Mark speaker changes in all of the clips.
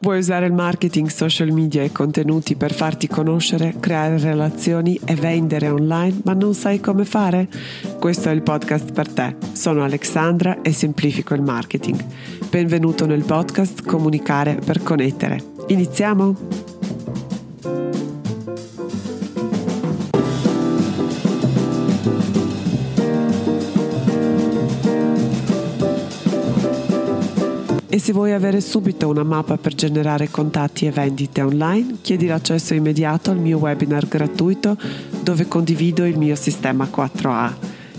Speaker 1: Vuoi usare il marketing, social media e contenuti per farti conoscere, creare relazioni e vendere online, ma non sai come fare? Questo è il podcast per te. Sono Alexandra e semplifico il marketing. Benvenuto nel podcast Comunicare per connettere. Iniziamo? E se vuoi avere subito una mappa per generare contatti e vendite online, chiedi l'accesso immediato al mio webinar gratuito dove condivido il mio sistema 4A.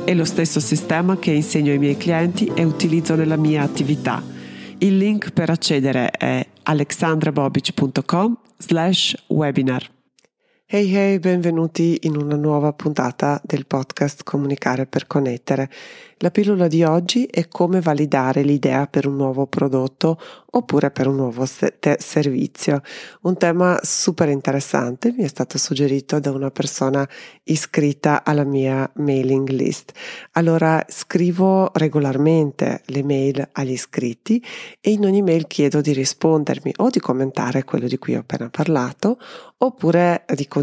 Speaker 1: È lo stesso sistema che insegno ai miei clienti e utilizzo nella mia attività. Il link per accedere è alexandrabobic.com slash webinar. Hey hey, benvenuti in una nuova puntata del podcast Comunicare per connettere. La pillola di oggi è come validare l'idea per un nuovo prodotto oppure per un nuovo servizio. Un tema super interessante, mi è stato suggerito da una persona iscritta alla mia mailing list. Allora scrivo regolarmente le mail agli iscritti e in ogni mail chiedo di rispondermi o di commentare quello di cui ho appena parlato oppure di condividere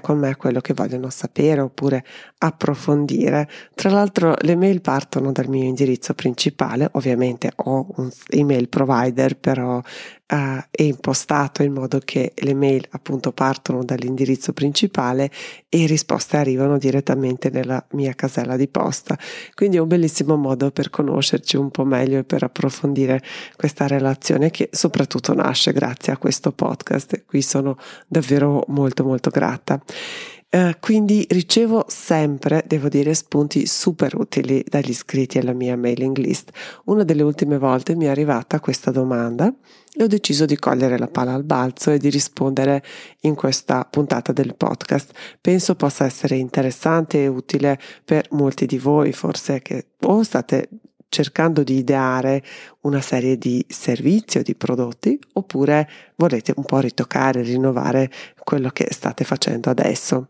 Speaker 1: con me quello che vogliono sapere oppure approfondire. Tra l'altro le mail partono dal mio indirizzo principale, ovviamente ho un email provider, però uh, è impostato in modo che le mail appunto partono dall'indirizzo principale e risposte arrivano direttamente nella mia casella di posta. Quindi è un bellissimo modo per conoscerci un po' meglio e per approfondire questa relazione che soprattutto nasce grazie a questo podcast. Qui sono davvero molto molto grata. Uh, quindi ricevo sempre, devo dire, spunti super utili dagli iscritti alla mia mailing list. Una delle ultime volte mi è arrivata questa domanda e ho deciso di cogliere la palla al balzo e di rispondere in questa puntata del podcast. Penso possa essere interessante e utile per molti di voi, forse che o state cercando di ideare una serie di servizi o di prodotti oppure volete un po' ritoccare, rinnovare quello che state facendo adesso.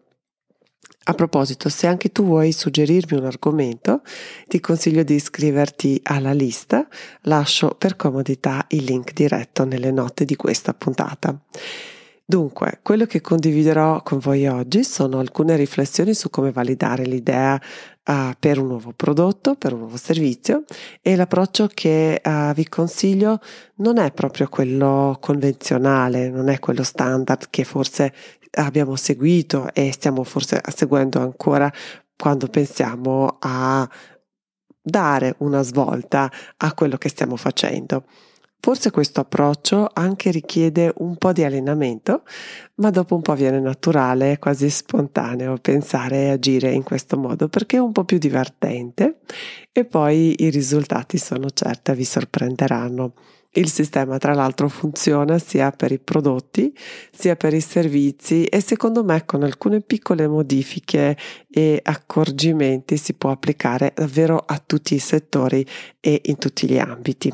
Speaker 1: A proposito, se anche tu vuoi suggerirmi un argomento, ti consiglio di iscriverti alla lista, lascio per comodità il link diretto nelle note di questa puntata. Dunque, quello che condividerò con voi oggi sono alcune riflessioni su come validare l'idea uh, per un nuovo prodotto, per un nuovo servizio e l'approccio che uh, vi consiglio non è proprio quello convenzionale, non è quello standard che forse abbiamo seguito e stiamo forse seguendo ancora quando pensiamo a dare una svolta a quello che stiamo facendo. Forse questo approccio anche richiede un po' di allenamento, ma dopo un po' viene naturale, quasi spontaneo pensare e agire in questo modo perché è un po' più divertente e poi i risultati sono certa vi sorprenderanno. Il sistema tra l'altro funziona sia per i prodotti sia per i servizi e secondo me con alcune piccole modifiche e accorgimenti si può applicare davvero a tutti i settori e in tutti gli ambiti.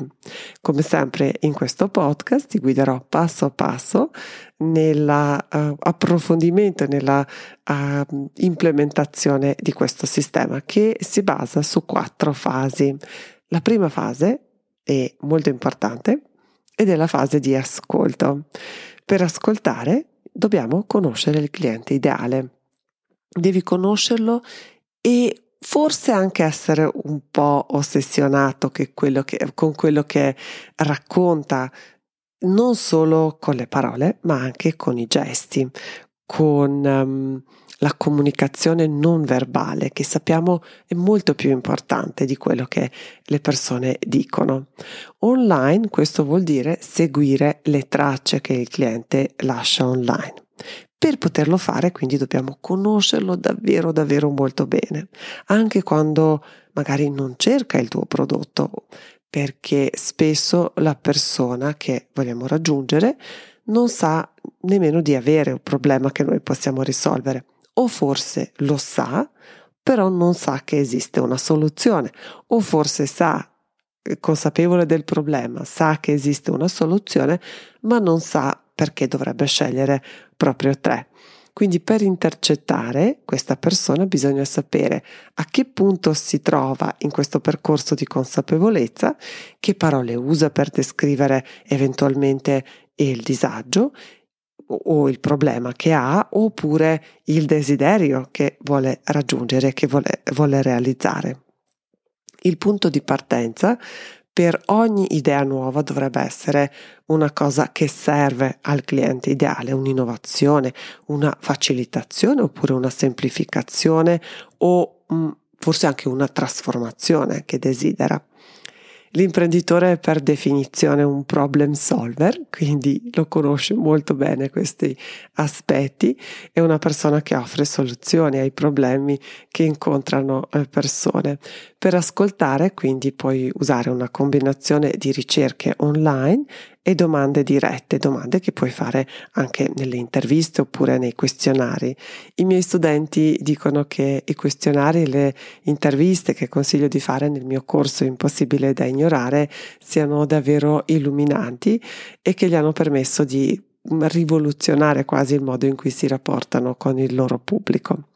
Speaker 1: Come sempre in questo podcast ti guiderò passo passo nell'approfondimento uh, nella uh, implementazione di questo sistema che si basa su quattro fasi. La prima fase è molto importante ed è la fase di ascolto. Per ascoltare dobbiamo conoscere il cliente ideale. Devi conoscerlo e forse anche essere un po' ossessionato che quello che, con quello che racconta, non solo con le parole, ma anche con i gesti, con um, la comunicazione non verbale, che sappiamo è molto più importante di quello che le persone dicono. Online questo vuol dire seguire le tracce che il cliente lascia online. Per poterlo fare quindi dobbiamo conoscerlo davvero davvero molto bene, anche quando magari non cerca il tuo prodotto, perché spesso la persona che vogliamo raggiungere non sa nemmeno di avere un problema che noi possiamo risolvere o forse lo sa, però non sa che esiste una soluzione, o forse sa, consapevole del problema, sa che esiste una soluzione, ma non sa perché dovrebbe scegliere proprio te. Quindi per intercettare questa persona bisogna sapere a che punto si trova in questo percorso di consapevolezza, che parole usa per descrivere eventualmente e il disagio o il problema che ha oppure il desiderio che vuole raggiungere, che vuole, vuole realizzare. Il punto di partenza per ogni idea nuova dovrebbe essere una cosa che serve al cliente ideale, un'innovazione, una facilitazione oppure una semplificazione o mh, mm, forse anche una trasformazione che desidera. L'imprenditore è per definizione un problem solver, quindi lo conosce molto bene questi aspetti, è una persona che offre soluzioni ai problemi che incontrano le persone. Per ascoltare quindi puoi usare una combinazione di ricerche online e domande dirette, domande che puoi fare anche nelle interviste oppure nei questionari. I miei studenti dicono che i questionari e le interviste che consiglio di fare nel mio corso Impossibile da ignorare siano davvero illuminanti e che gli hanno permesso di rivoluzionare quasi il modo in cui si rapportano con il loro pubblico.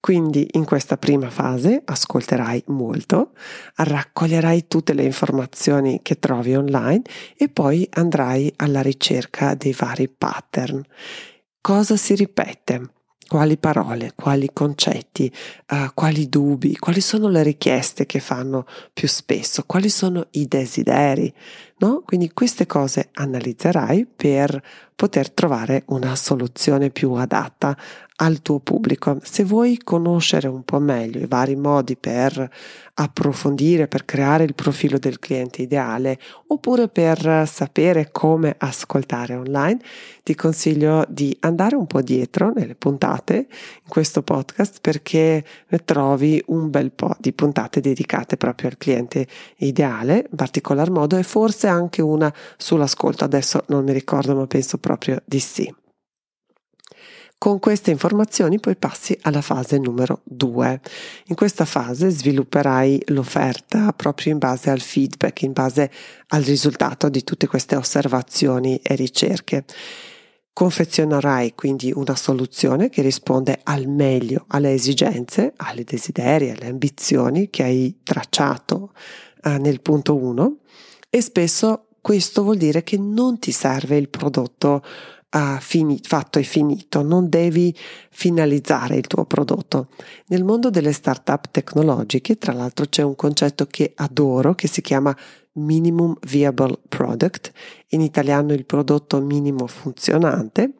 Speaker 1: Quindi in questa prima fase ascolterai molto, raccoglierai tutte le informazioni che trovi online e poi andrai alla ricerca dei vari pattern. Cosa si ripete? quali parole, quali concetti, uh, quali dubbi, quali sono le richieste che fanno più spesso, quali sono i desideri, no? Quindi queste cose analizzerai per poter trovare una soluzione più adatta al tuo pubblico. Se vuoi conoscere un po' meglio i vari modi per approfondire, per creare il profilo del cliente ideale oppure per sapere come ascoltare online, ti consiglio di andare un po' dietro nelle puntate in questo podcast perché ne trovi un bel po' di puntate dedicate proprio al cliente ideale, in particolar modo e forse anche una sull'ascolto. Adesso non mi ricordo, ma penso proprio di sì. Con queste informazioni poi passi alla fase numero 2. In questa fase svilupperai l'offerta proprio in base al feedback, in base al risultato di tutte queste osservazioni e ricerche. Confezionerai quindi una soluzione che risponde al meglio alle esigenze, alle desideri, alle ambizioni che hai tracciato eh, nel punto 1 e spesso questo vuol dire che non ti serve il prodotto uh, fini, fatto e finito, non devi finalizzare il tuo prodotto. Nel mondo delle start-up tecnologiche, tra l'altro, c'è un concetto che adoro che si chiama Minimum Viable Product, in italiano il prodotto minimo funzionante,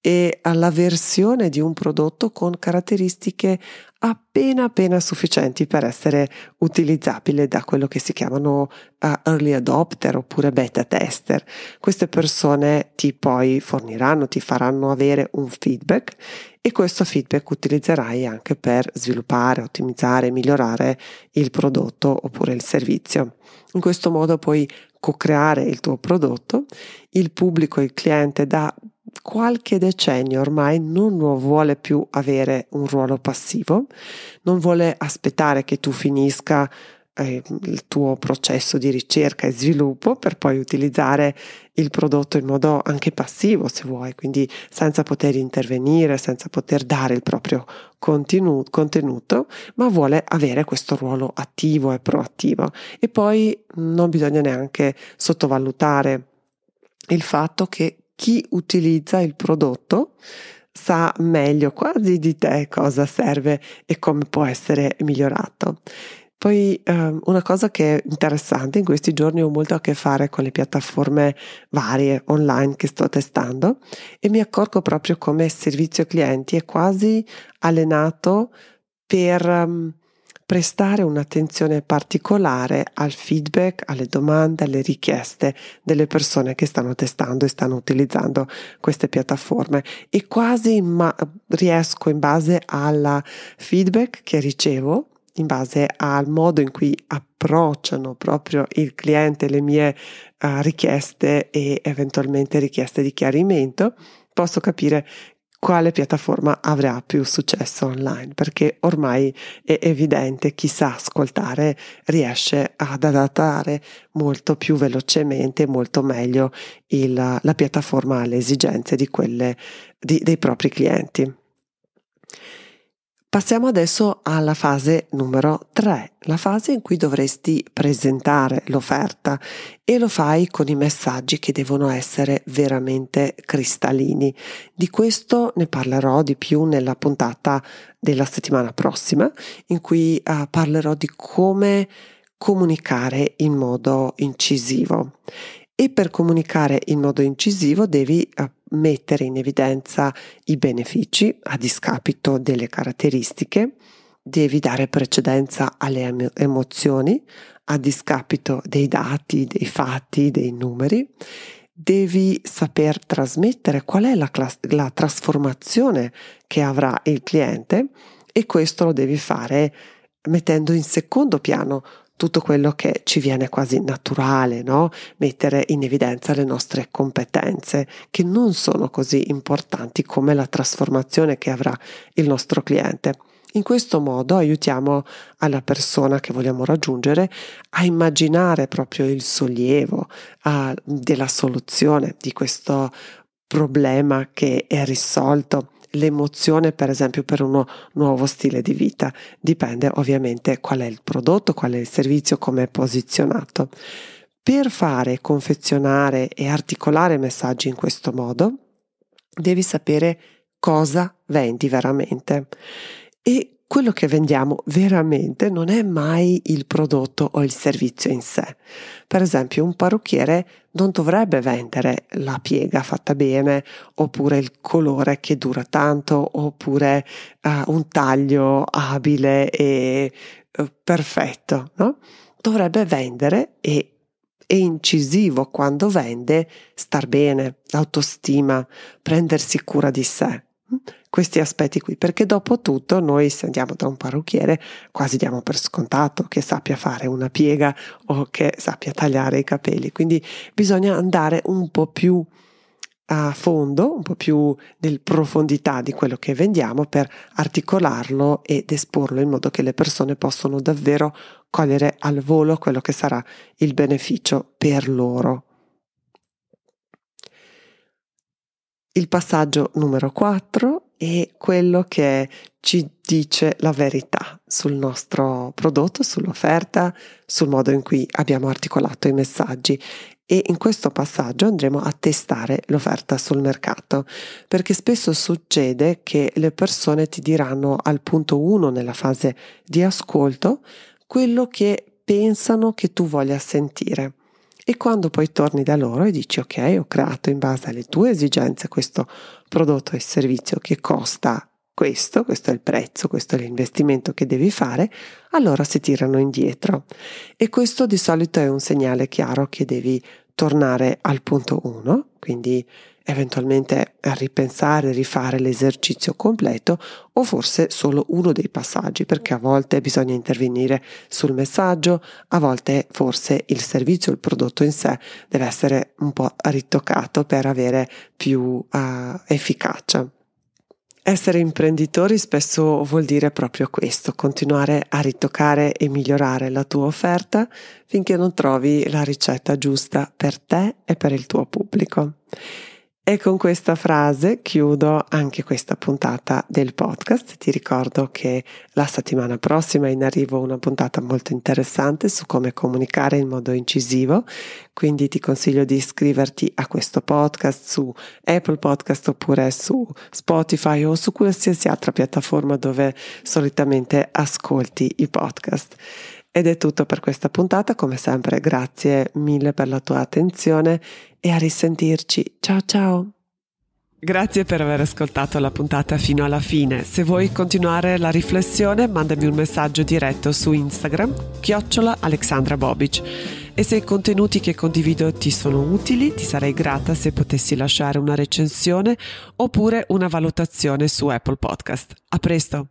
Speaker 1: e alla versione di un prodotto con caratteristiche appena appena sufficienti per essere utilizzabile da quello che si chiamano uh, early adopter oppure beta tester. Queste persone ti poi forniranno, ti faranno avere un feedback e questo feedback utilizzerai anche per sviluppare, ottimizzare, migliorare il prodotto oppure il servizio. In questo modo puoi co-creare il tuo prodotto, il pubblico, il cliente da qualche decennio ormai non vuole più avere un ruolo passivo, non vuole aspettare che tu finisca eh, il tuo processo di ricerca e sviluppo per poi utilizzare il prodotto in modo anche passivo se vuoi, quindi senza poter intervenire, senza poter dare il proprio continu- contenuto, ma vuole avere questo ruolo attivo e proattivo. E poi non bisogna neanche sottovalutare il fatto che chi utilizza il prodotto sa meglio quasi di te cosa serve e come può essere migliorato. Poi um, una cosa che è interessante, in questi giorni ho molto a che fare con le piattaforme varie online che sto testando e mi accorgo proprio come servizio clienti è quasi allenato per um, prestare un'attenzione particolare al feedback, alle domande, alle richieste delle persone che stanno testando e stanno utilizzando queste piattaforme. E quasi ma- riesco in base al feedback che ricevo in base al modo in cui approcciano proprio il cliente le mie uh, richieste e eventualmente richieste di chiarimento, posso capire quale piattaforma avrà più successo online, perché ormai è evidente chi sa ascoltare riesce ad adattare molto più velocemente, molto meglio il, la piattaforma alle esigenze di quelle di, dei propri clienti. Passiamo adesso alla fase numero 3, la fase in cui dovresti presentare l'offerta e lo fai con i messaggi che devono essere veramente cristallini. Di questo ne parlerò di più nella puntata della settimana prossima, in cui uh, parlerò di come comunicare in modo incisivo. E per comunicare in modo incisivo devi uh, mettere in evidenza i benefici a discapito delle caratteristiche, devi dare precedenza alle emozioni a discapito dei dati, dei fatti, dei numeri, devi saper trasmettere qual è la, class- la trasformazione che avrà il cliente e questo lo devi fare mettendo in secondo piano tutto quello che ci viene quasi naturale, no? Mettere in evidenza le nostre competenze, che non sono così importanti come la trasformazione che avrà il nostro cliente. In questo modo aiutiamo alla persona che vogliamo raggiungere a immaginare proprio il sollievo a, della soluzione di questo problema che è risolto l'emozione per esempio per uno nuovo stile di vita. Dipende ovviamente qual è il prodotto, qual è il servizio, come è posizionato. Per fare, confezionare e articolare messaggi in questo modo, devi sapere cosa vendi veramente. E quello che vendiamo veramente non è mai il prodotto o il servizio in sé. Per esempio, un parrucchiere non dovrebbe vendere la piega fatta bene, oppure il colore che dura tanto, oppure uh, un taglio abile e uh, perfetto, no? Dovrebbe vendere e è incisivo quando vende star bene, autostima, prendersi cura di sé questi aspetti qui, perché dopo tutto noi se andiamo da un parrucchiere quasi diamo per scontato che sappia fare una piega o che sappia tagliare i capelli, quindi bisogna andare un po' più a fondo, un po' più nel profondità di quello che vendiamo per articolarlo ed esporlo in modo che le persone possano davvero cogliere al volo quello che sarà il beneficio per loro. Il passaggio numero 4 è quello che ci dice la verità sul nostro prodotto, sull'offerta, sul modo in cui abbiamo articolato i messaggi. E in questo passaggio andremo a testare l'offerta sul mercato perché spesso succede che le persone ti diranno al punto 1 nella fase di ascolto quello che pensano che tu voglia sentire e quando poi torni da loro e dici ok, ho creato in base alle tue esigenze questo prodotto e servizio che costa questo, questo è il prezzo, questo è l'investimento che devi fare, allora si tirano indietro. E questo di solito è un segnale chiaro che devi tornare al punto 1, quindi eventualmente ripensare, rifare l'esercizio completo o forse solo uno dei passaggi, perché a volte bisogna intervenire sul messaggio, a volte forse il servizio, il prodotto in sé deve essere un po' ritoccato per avere più uh, efficacia. Essere imprenditori spesso vuol dire proprio questo, continuare a ritoccare e migliorare la tua offerta finché non trovi la ricetta giusta per te e per il tuo pubblico. E con questa frase chiudo anche questa puntata del podcast. Ti ricordo che la settimana prossima è in arrivo una puntata molto interessante su come comunicare in modo incisivo, quindi ti consiglio di iscriverti a questo podcast su Apple Podcast oppure su Spotify o su qualsiasi altra piattaforma dove solitamente ascolti i podcast. Ed è tutto per questa puntata, come sempre grazie mille per la tua attenzione e a risentirci. Ciao ciao! Grazie per aver ascoltato la puntata fino alla fine. Se vuoi continuare la riflessione, mandami un messaggio diretto su Instagram, chiocciola Alexandra Bobic. E se i contenuti che condivido ti sono utili, ti sarei grata se potessi lasciare una recensione oppure una valutazione su Apple Podcast. A presto!